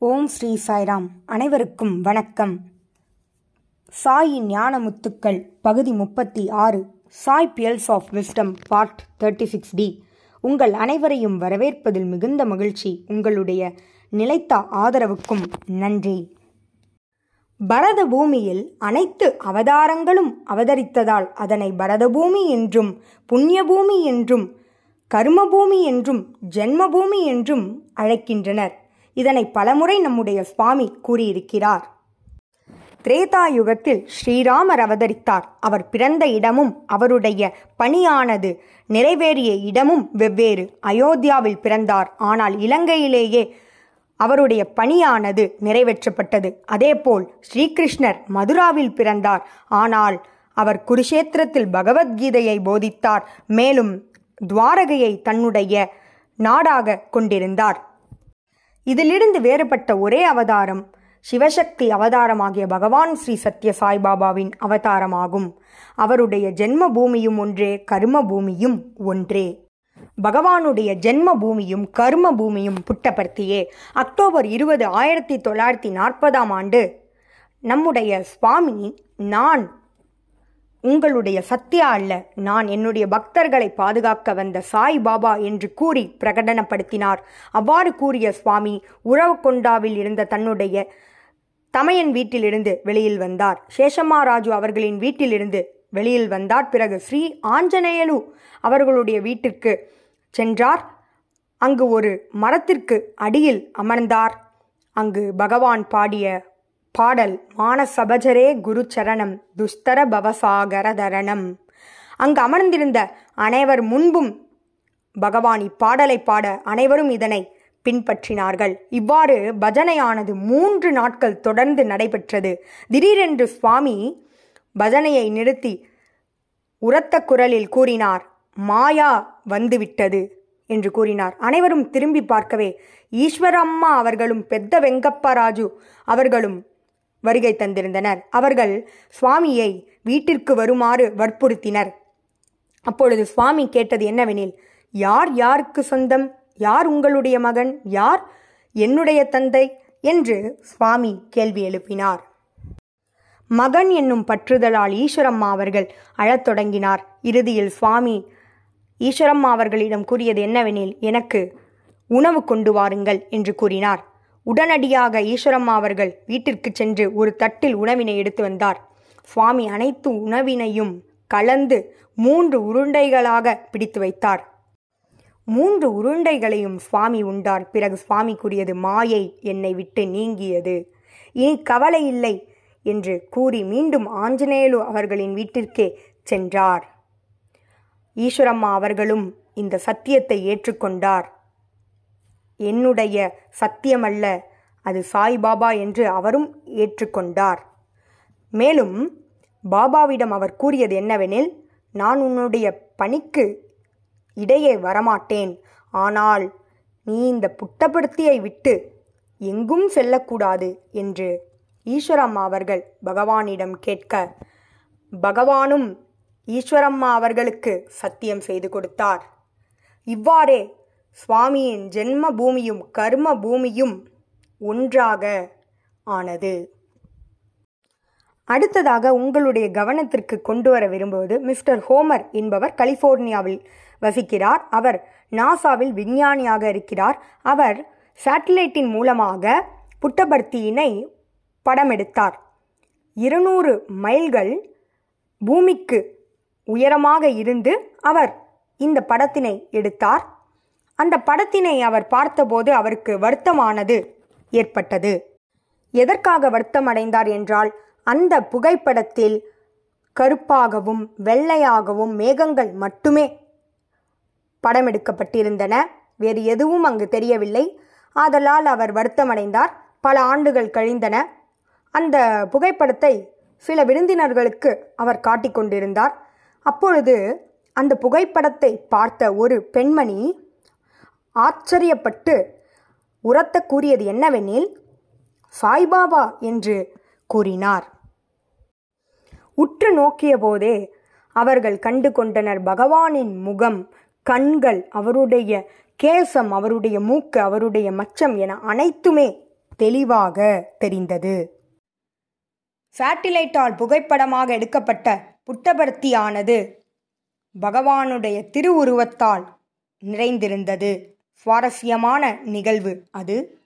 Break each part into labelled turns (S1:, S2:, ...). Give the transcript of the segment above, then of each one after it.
S1: ஓம் ஸ்ரீ சாய்ராம். அனைவருக்கும் வணக்கம். சாயின் ஞான முத்துக்கள் பகுதி முப்பத்தி ஆறு Sai pearls of wisdom part thirty six D உங்கள் அனைவரையும் வரவேற்பதில் மிகுந்த மகிழ்ச்சி. உங்களுடைய நிலைத்த ஆதரவுக்கும் நன்றி. பரத பூமியில் அனைத்து அவதாரங்களும் அவதரித்ததால் அதனை பரதபூமி என்றும் புண்ணியபூமி என்றும் கர்மபூமி என்றும் ஜென்மபூமி என்றும் அழைக்கின்றனர். இதனை பலமுறை நம்முடைய சுவாமி கூறியிருக்கிறார். திரேதா யுகத்தில் ஸ்ரீராமர் அவதரித்தார். அவர் பிறந்த இடமும் அவருடைய பணியானது நிறைவேறிய இடமும் வெவ்வேறு. அயோத்தியாவில் பிறந்தார். ஆனால் இலங்கையிலேயே அவருடைய பணியானது நிறைவேற்றப்பட்டது. அதேபோல் ஸ்ரீகிருஷ்ணர் மதுராவில் பிறந்தார். ஆனால் அவர் குருஷேத்திரத்தில் பகவத்கீதையை போதித்தார். மேலும் துவாரகையை தன்னுடைய நாடாக கொண்டிருந்தார். இதிலிருந்து வேறுபட்ட ஒரே அவதாரம் சிவசக்தி அவதாரமாகிய பகவான் ஸ்ரீ சத்ய சாய்பாபாவின் அவதாரமாகும். அவருடைய ஜென்ம பூமியும் ஒன்றே கர்ம பூமியும் ஒன்றே. பகவானுடைய ஜென்ம பூமியும் கர்ம பூமியும் புட்டபர்த்தியே. அக்டோபர் இருபது ஆயிரத்தி தொள்ளாயிரத்தி நாற்பதாம் ஆண்டு நம்முடைய சுவாமி நான் உங்களுடைய சத்யா அல்ல நான் என்னுடைய பக்தர்களை பாதுகாக்க வந்த சாய் பாபா என்று கூறி பிரகடனப்படுத்தினார். அவ்வாறு கூறிய சுவாமி உறவுகொண்டாவில் இருந்த தன்னுடைய தமையன் வீட்டிலிருந்து வெளியில் வந்தார். சேஷம்மா ராஜு அவர்களின் வீட்டிலிருந்து வெளியில் வந்தார். பிறகு ஸ்ரீ ஆஞ்சநேயலு அவர்களுடைய வீட்டிற்கு சென்றார். அங்கு ஒரு மரத்திற்கு அடியில் அமர்ந்தார். அங்கு பகவான் பாடிய பாடல் மானசபஜரே குரு சரணம் துஸ்தர பவசாகர தரணம் அங்கு அமர்ந்திருந்த அனைவர் முன்பும் பகவான் இப்பாடலை பாட அனைவரும் இதனை பின்பற்றினார்கள். இவ்வாறு பஜனையானது மூன்று நாட்கள் தொடர்ந்து நடைபெற்றது. திடீரென்று சுவாமி பஜனையை நிறுத்தி உரத்த குரலில் கூறினார் மாயா வந்துவிட்டது என்று கூறினார். அனைவரும் திரும்பி பார்க்கவே ஈஸ்வரம்மா அவர்களும் பெத்த வெங்கப்பராஜு அவர்களும் வருகை தந்திருந்தனர். அவர்கள் சுவாமியை வீட்டிற்கு வருமாறு வற்புறுத்தினர். அப்பொழுது சுவாமி கேட்டது என்னவெனில் யார் யாருக்கு சொந்தம்? யார் உங்களுடைய மகன்? யார் என்னுடைய தந்தை? என்று சுவாமி கேள்வி எழுப்பினார். மகன் என்னும் பற்றுதலால் ஈஸ்வரம்மா அவர்கள் அழத் தொடங்கினார். இறுதியில் சுவாமி ஈஸ்வரம்மா அவர்களிடம் கூறியது என்னவெனில் எனக்கு உணவு கொண்டு வாருங்கள் என்று கூறினார். உடனடியாக ஈஸ்வரம்மா அவர்கள் வீட்டிற்கு சென்று ஒரு தட்டில் உணவினை எடுத்து வந்தார். சுவாமி அனைத்து உணவினையும் கலந்து மூன்று உருண்டைகளாக பிடித்து வைத்தார். மூன்று உருண்டைகளையும் சுவாமி உண்டார். பிறகு சுவாமி கூறியது மாயை என்னை விட்டு நீங்கியது. இனி கவலை இல்லை என்று கூறி மீண்டும் ஆஞ்சநேயலு அவர்களின் வீட்டிற்கே சென்றார். ஈஸ்வரம்மா அவர்களும் இந்த சத்தியத்தை ஏற்றுக்கொண்டார். என்னுடைய சத்தியமல்ல. அது சாய்பாபா என்று அவரும் ஏற்றுக்கொண்டார். மேலும் பாபாவிடம் அவர் கூறியது என்னவெனில் நான் உன்னுடைய பணிக்கு இடையே வரமாட்டேன். ஆனால் நீ இந்த புட்டப்படுத்தியை விட்டு எங்கும் செல்லக்கூடாது என்று ஈஸ்வரம்மா அவர்கள் பகவானிடம் கேட்க பகவானும் ஈஸ்வரம்மா அவர்களுக்கு சத்தியம் செய்து கொடுத்தார். இவ்வாறே சுவாமியின் ஜென்ம பூமியும் கர்ம பூமியும் ஒன்றாக ஆனது. அடுத்ததாக உங்களுடைய கவனத்திற்கு கொண்டு வர விரும்புவது மிஸ்டர் ஹோமர் என்பவர் கலிபோர்னியாவில் வசிக்கிறார். அவர் நாசாவில் விஞ்ஞானியாக இருக்கிறார். அவர் சேட்டலைட்டின் மூலமாக புட்டபர்த்தியினை படம் எடுத்தார் இருநூறு மைல்கள் பூமிக்கு உயரமாக இருந்து அவர் இந்த படத்தினை எடுத்தார். அந்த படத்தினை அவர் பார்த்தபோது அவருக்கு வருத்தமானது ஏற்பட்டது. எதற்காக வருத்தமடைந்தார் என்றால் அந்த புகைப்படத்தில் கருப்பாகவும் வெள்ளையாகவும் மேகங்கள் மட்டுமே படம் எடுக்கப்பட்டிருந்தன வேறு எதுவும் அங்கு தெரியவில்லை. ஆதலால் அவர் வருத்தமடைந்தார். பல ஆண்டுகள் கழிந்தன. அந்த புகைப்படத்தை சில விருந்தினர்களுக்கு அவர் காட்டிக்கொண்டிருந்தார் அப்பொழுது அந்த புகைப்படத்தை பார்த்த ஒரு பெண்மணி ஆச்சரியப்பட்டு உரத்த கூறியது என்னவெனில் சாய்பாபா என்று கூறினார். உற்று நோக்கிய போதே அவர்கள் கண்டு கொண்டனர் பகவானின் முகம் கண்கள் அவருடைய கேசம் அவருடைய மூக்கு அவருடைய மச்சம் என அனைத்துமே தெளிவாக தெரிந்தது. சேட்டிலைட்டால் புகைப்படமாக எடுக்கப்பட்ட புட்டபர்த்தியானது பகவானுடைய திருவுருவத்தால் நிறைந்திருந்தது. சுவாரஸ்யமான நிகழ்வு அது.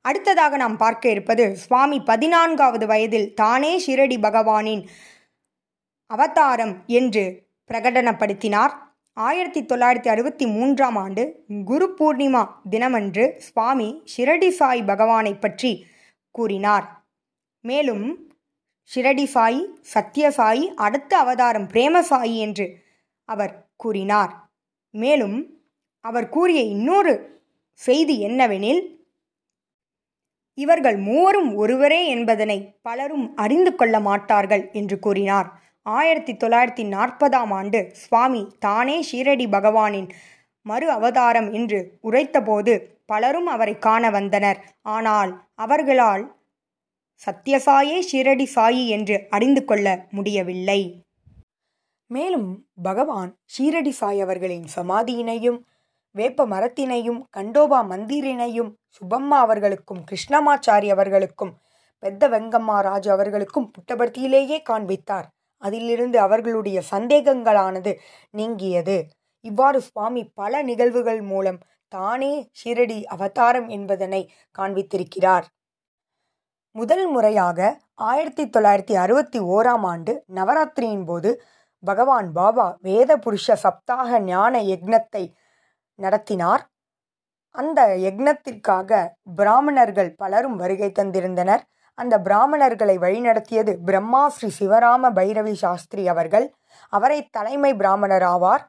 S1: அடுத்ததாக நாம் பார்க்க இருப்பது சுவாமி பதினான்காவது வயதில் தானே ஷிரடி பகவானின் அவதாரம் என்று பிரகடனப்படுத்தினார். ஆயிரத்தி தொள்ளாயிரத்தி அறுபத்தி மூன்றாம் ஆண்டு குரு பூர்ணிமா தினமன்று சுவாமி ஷிரடி சாய் பகவானை பற்றி கூறினார். மேலும் ஷிரடி சாய் சத்யசாயி அடுத்த அவதாரம் பிரேமசாயி என்று அவர் கூறினார். மேலும் அவர் கூறிய இன்னொரு செய்தி என்னவெனில் இவர்கள் மூவரும் ஒருவரே என்பதனை பலரும் அறிந்து கொள்ள மாட்டார்கள் என்று கூறினார். ஆயிரத்தி தொள்ளாயிரத்தி நாற்பதாம் ஆண்டு சுவாமி தானே ஷீரடி பகவானின் மறு அவதாரம் என்று உரைத்தபோது பலரும் அவரை காண வந்தனர். ஆனால் அவர்களால் சத்யசாயே ஷீரடி சாயி என்று அறிந்து கொள்ள முடியவில்லை. மேலும் பகவான் ஷீரடி சாய் அவர்களின் சமாதியினையும் வேப்ப மரத்தினையும் கண்டோபா மந்திரினையும் சுபம்மா அவர்களுக்கும் கிருஷ்ணமாச்சாரி அவர்களுக்கும் பெத்த வெங்கம்மா ராஜு அவர்களுக்கும் புட்டபர்த்தியிலேயே காண்பித்தார். அதிலிருந்து அவர்களுடைய சந்தேகங்களானது நீங்கியது. இவ்வாறு சுவாமி பல நிகழ்வுகள் மூலம் தானே ஷிரடி அவதாரம் என்பதனை காண்பித்திருக்கிறார். முதல் முறையாக ஆயிரத்தி தொள்ளாயிரத்தி அறுபத்தி ஓராம் ஆண்டு நவராத்திரியின் போது பகவான் பாபா வேத புருஷ சப்தாக ஞான யக்னத்தை நடத்தினார். அந்த யக்னத்திற்காக பிராமணர்கள் பலரும் வருகை தந்திருந்தனர். அந்த பிராமணர்களை வழிநடத்தியது பிரம்மா ஸ்ரீ சிவராம பைரவி சாஸ்திரி அவர்கள். அவரை தலைமை பிராமணர் ஆவார்.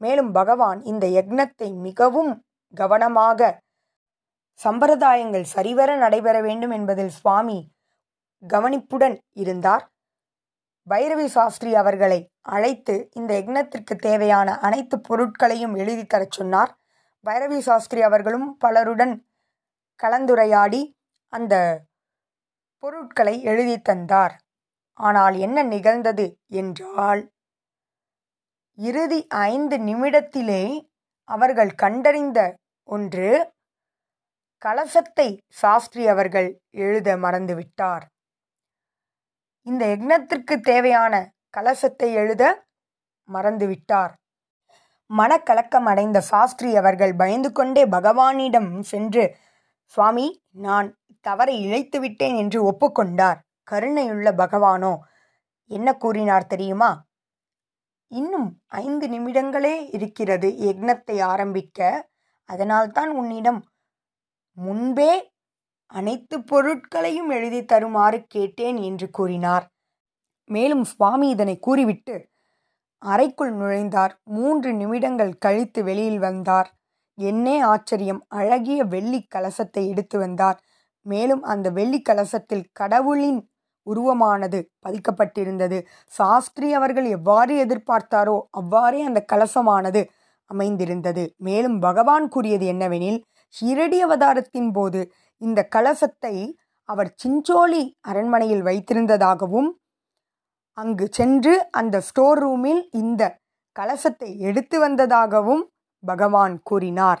S1: மேலும் பகவான் இந்த யக்னத்தை மிகவும் கவனமாக சம்பிரதாயங்கள் சரிவர நடைபெற வேண்டும் என்பதில் சுவாமி கவனிப்புடன் இருந்தார். பைரவி சாஸ்திரி அவர்களை அழைத்து இந்த யக்னத்திற்கு தேவையான அனைத்து பொருட்களையும் எழுதி தரச் சொன்னார். பைரவி சாஸ்திரி அவர்களும் பலருடன் கலந்துரையாடி அந்த பொருட்களை எழுதி தந்தார். ஆனால் என்ன நிகழ்ந்தது என்றால் இறுதி ஐந்து நிமிடத்திலே அவர்கள் கண்டறிந்த ஒன்று கலசத்தை சாஸ்திரி அவர்கள் எழுத மறந்துவிட்டார். இந்த யக்னத்திற்கு தேவையான கலசத்தை எழுத மறந்துவிட்டார். மனக்கலக்கம் அடைந்த சாஸ்திரி அவர்கள் பயந்து கொண்டே பகவானிடம் சென்று சுவாமி நான் தவறை இழைத்து விட்டேன் என்று ஒப்புக்கொண்டார். கருணையுள்ள பகவானோ என்ன கூறினார் தெரியுமா? இன்னும் ஐந்து நிமிடங்களே இருக்கிறது யக்னத்தை ஆரம்பிக்க. அதனால்தான் உன்னிடம் முன்பே அனைத்து பொருட்களையும் எழுதி தருமாறு கேட்டேன் என்று கூறினார். மேலும் சுவாமி இதனை கூறிவிட்டு அறைக்குள் நுழைந்தார். மூன்று நிமிடங்கள் கழித்து வெளியில் வந்தார். என்னே ஆச்சரியம்! அழகிய வெள்ளி கலசத்தை எடுத்து வந்தார். மேலும் அந்த வெள்ளி கலசத்தில் கடவுளின் உருவமானது பதிக்கப்பட்டிருந்தது. சாஸ்திரி அவர்கள் எவ்வாறு எதிர்பார்த்தாரோ அவ்வாறே அந்த கலசமானது அமைந்திருந்தது. மேலும் பகவான் கூறியது என்னவெனில் ஷிரடி அவதாரத்தின் போது இந்த கலசத்தை அவர் சிஞ்சோலி அரண்மனையில் வைத்திருந்ததாகவும் அங்கு சென்று அந்த ஸ்டோர் ரூமில் இந்த கலசத்தை எடுத்து வந்ததாகவும் பகவான் கூறினார்.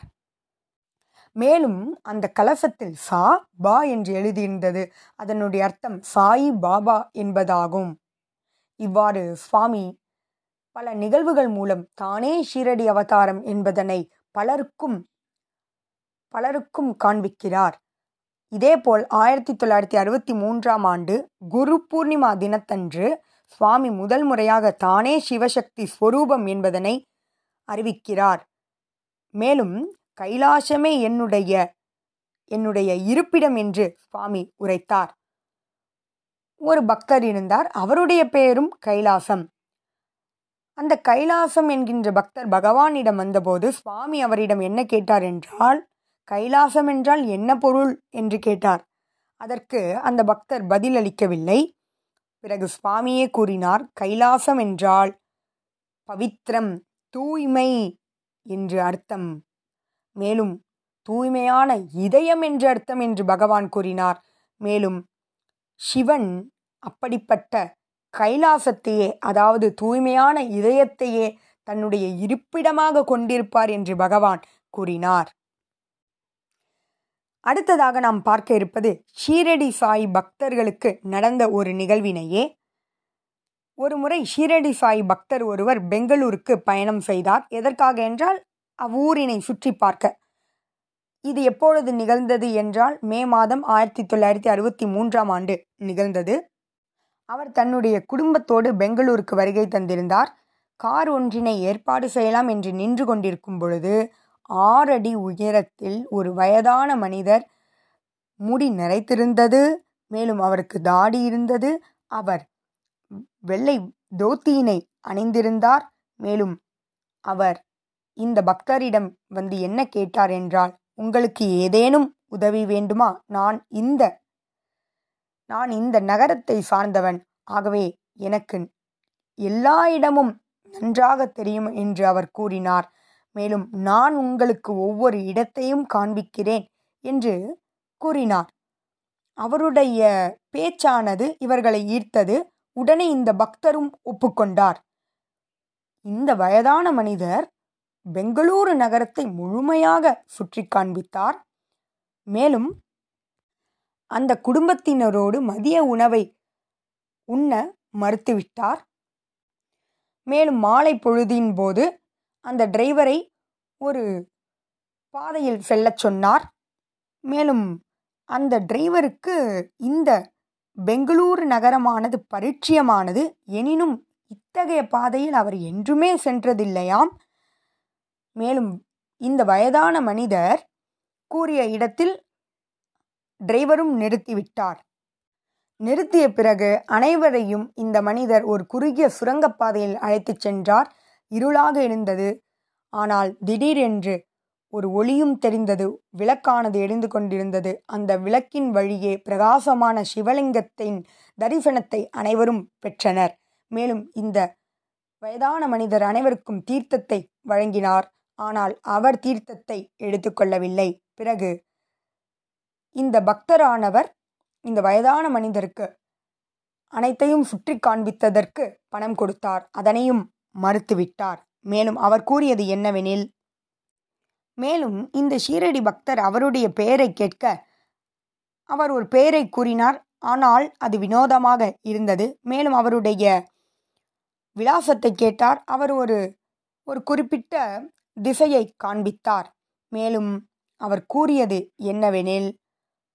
S1: மேலும் அந்த கலசத்தில் சா பா என்று எழுதியிருந்தது. அதனுடைய அர்த்தம் சாயி பாபா என்பதாகும். இவ்வாறு சுவாமி பல நிகழ்வுகள் மூலம் தானே ஷீரடி அவதாரம் என்பதனை பலருக்கும் பலருக்கும் காண்பிக்கிறார். இதேபோல் ஆயிரத்தி தொள்ளாயிரத்தி அறுபத்தி மூன்றாம் ஆண்டு குரு பூர்ணிமா தினத்தன்று சுவாமி முதல் முறையாக தானே சிவசக்தி ஸ்வரூபம் என்பதனை அறிவிக்கிறார். மேலும் கைலாசமே என்னுடைய என்னுடைய இருப்பிடம் என்று சுவாமி உரைத்தார். ஒரு பக்தர் இருந்தார் அவருடைய பெயரும் கைலாசம். அந்த கைலாசம் என்கின்ற பக்தர் பகவானிடம் வந்தபோது சுவாமி அவரிடம் என்ன கேட்டார் என்றால் கைலாசம் என்றால் என்ன பொருள்? என்று கேட்டார். அதற்கு அந்த பக்தர் பதிலளிக்கவில்லை பிறகு சுவாமியே கூறினார் கைலாசம் என்றால் பவித்ரம் தூய்மை என்று அர்த்தம். மேலும் தூய்மையான இதயம் என்று அர்த்தம் என்று பகவான் கூறினார். மேலும் சிவன் அப்படிப்பட்ட கைலாசத்தையே அதாவது தூய்மையான இதயத்தையே தன்னுடைய இருப்பிடமாக கொண்டிருப்பார் என்று பகவான் கூறினார். அடுத்ததாக நாம் பார்க்க இருப்பது ஷீரடி சாய் பக்தர்களுக்கு நடந்த ஒரு நிகழ்வினையே. ஒரு முறை ஷீரடி சாய் பக்தர் ஒருவர் பெங்களூருக்கு பயணம் செய்தார். எதற்காக என்றால் அவ்வூரினை சுற்றி பார்க்க. இது எப்பொழுது நிகழ்ந்தது என்றால் மே மாதம் ஆயிரத்தி தொள்ளாயிரத்தி அறுபத்தி மூன்றாம் ஆண்டு நிகழ்ந்தது. அவர் தன்னுடைய குடும்பத்தோடு பெங்களூருக்கு வருகை தந்திருந்தார். கார் ஒன்றினை ஏற்பாடு செய்யலாம் என்று நின்று கொண்டிருக்கும் பொழுது ஆறடி உயரத்தில் ஒரு வயதான மனிதர் முடி நிறைத்திருந்தது மேலும் அவருக்கு தாடி இருந்தது. அவர் வெள்ளை தோத்தியினை அணிந்திருந்தார் மேலும் அவர் இந்த பக்தரிடம் வந்து என்ன கேட்டார் என்றால் உங்களுக்கு ஏதேனும் உதவி வேண்டுமா? நான் இந்த நான் இந்த நகரத்தை சார்ந்தவன். ஆகவே எனக்கு எல்லா இடமும் நன்றாக தெரியும் என்று அவர் கூறினார். மேலும் நான் உங்களுக்கு ஒவ்வொரு இடத்தையும் காண்பிக்கிறேன் என்று கூறினார். அவருடைய பேச்சானது இவர்களை ஈர்த்தது. உடனே இந்த பக்தரும் ஒப்புக்கொண்டார். இந்த வயதான மனிதர் பெங்களூரு நகரத்தை முழுமையாக சுற்றி காண்பித்தார். மேலும் அந்த குடும்பத்தினரோடு மதிய உணவை உண்ண மறுத்துவிட்டார். மேலும் மாலை பொழுதின் போது அந்த டிரைவரை ஒரு பாதையில் செல்லச் சொன்னார். மேலும் அந்த டிரைவருக்கு இந்த பெங்களூரு நகரமானது பரிச்சயமானது. எனினும் இத்தகைய பாதையில் அவர் என்றுமே சென்றதில்லையாம். மேலும் இந்த வயதான மனிதர் கூறிய இடத்தில் டிரைவரும் நிறுத்திவிட்டார். நிறுத்திய பிறகு அனைவரையும் இந்த மனிதர் ஒரு குறுகிய சுரங்கப்பாதையில் அழைத்துச் சென்றார். இருளாக இருந்தது ஆனால் திடீரென்று ஒரு ஒளியும் தெரிந்தது. விளக்கானது எரிந்து கொண்டிருந்தது. அந்த விளக்கின் வழியே பிரகாசமான சிவலிங்கத்தின் தரிசனத்தை அனைவரும் பெற்றனர். மேலும் இந்த வயதான மனிதர் அனைவருக்கும் தீர்த்தத்தை வழங்கினார். ஆனால் அவர் தீர்த்தத்தை எடுத்துக்கொள்ளவில்லை பிறகு இந்த பக்தரானவர் இந்த வயதான மனிதருக்கு அனைத்தையும் சுற்றி காண்பித்ததற்கு பணம் கொடுத்தார். அதனையும் மறுத்துவிட்டார். மேலும் அவர் கூறியது என்னவெனில் மேலும் இந்த ஷீரடி பக்தர் அவருடைய பெயரை கேட்க அவர் ஒரு பெயரை கூறினார் ஆனால் அது வினோதமாக இருந்தது. மேலும் அவருடைய விலாசத்தை கேட்டார். அவர் ஒரு ஒரு குறிப்பிட்ட திசையை காண்பித்தார். மேலும் அவர் கூறியது என்னவெனில்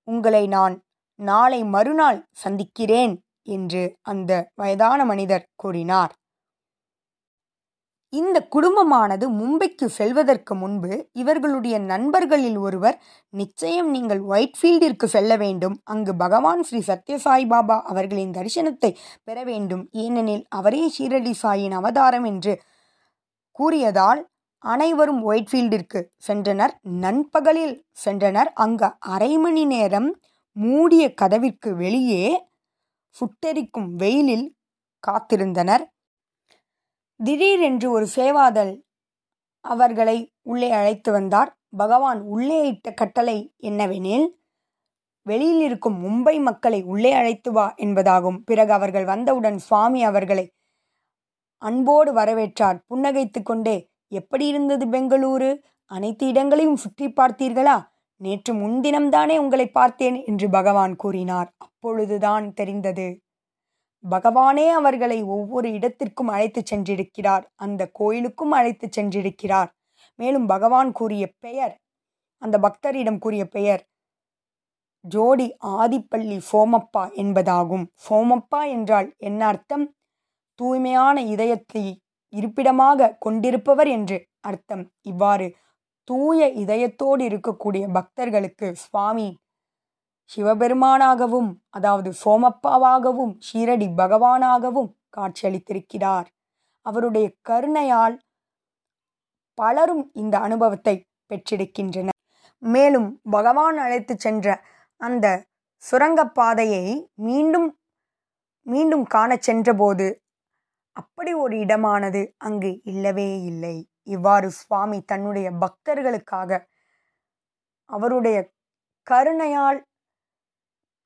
S1: உங்களை நான் நாளை மறுநாள் சந்திக்கிறேன் என்று அந்த வயதான மனிதர் கூறினார். இந்த குடும்பமானது மும்பைக்கு செல்வதற்கு முன்பு இவர்களுடைய நண்பர்களில் ஒருவர் நிச்சயம் நீங்கள் ஒயிட்ஃபீல்டிற்கு செல்ல வேண்டும். அங்கு பகவான் ஸ்ரீ சத்யசாய் பாபா அவர்களின் தரிசனத்தை பெற வேண்டும். ஏனெனில் அவரே ஷீரடி சாயின் அவதாரம் என்று கூறியதால் அனைவரும் ஒயிட்ஃபீல்டிற்கு சென்றனர். நண்பகலில் சென்றனர். அங்கு அரை மணி நேரம் மூடிய கதவிற்கு வெளியே சுட்டெரிக்கும் வெயிலில் காத்திருந்தனர். திடீரென்று ஒரு சேவாதல் அவர்களை உள்ளே அழைத்து வந்தார். பகவான் உள்ளே இட்ட கட்டளை என்னவெனில் வெளியில் இருக்கும் மும்பை மக்களை உள்ளே அழைத்து வா என்பதாகும். பிறகு அவர்கள் வந்தவுடன் சுவாமி அவர்களை அன்போடு வரவேற்றார். புன்னகைத்து கொண்டே எப்படி இருந்தது பெங்களூரு? அனைத்து இடங்களையும் சுற்றி பார்த்தீர்களா? நேற்று முன்தினம்தானே உங்களை பார்த்தேன் என்று பகவான் கூறினார். அப்பொழுதுதான் தெரிந்தது. பகவானே அவர்களை ஒவ்வொரு இடத்திற்கும் அழைத்துச் சென்றிருக்கிறார். அந்த கோயிலுக்கும் அழைத்து சென்றிருக்கிறார். மேலும் பகவான் கூறிய பெயர் அந்த பக்தரிடம் கூறிய பெயர் ஜோடி ஆதிப்பள்ளி சோமப்பா என்பதாகும். சோமப்பா என்றால் என்ன அர்த்தம்? தூய்மையான இதயத்தை இருப்பிடமாக கொண்டிருப்பவர் என்று அர்த்தம். இவ்வாறு தூய இதயத்தோடு இருக்கக்கூடிய பக்தர்களுக்கு சுவாமி சிவபெருமானாகவும் அதாவது சோமப்பாவாகவும் ஷீரடி பகவானாகவும் காட்சியளித்திருக்கிறார். அவருடைய கருணையால் பலரும் இந்த அனுபவத்தை பெற்றிருக்கின்றனர். மேலும் பகவான் அழைத்து சென்ற அந்த சுரங்கப்பாதையை மீண்டும் மீண்டும் காணச் சென்றபோது அப்படி ஒரு இடமானது அங்கு இல்லவே இல்லை. இவ்வாறு சுவாமி தன்னுடைய பக்தர்களுக்காக அவருடைய கருணையால்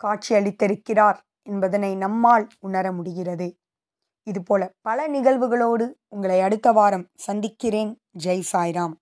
S1: காட்சியளித்திருக்கிறார் என்பதனை நம்மால் உணர முடிகிறது. இதுபோல பல நிகழ்வுகளோடு உங்களை அடுத்த வாரம் சந்திக்கிறேன். ஜெய் சாய்ராம்.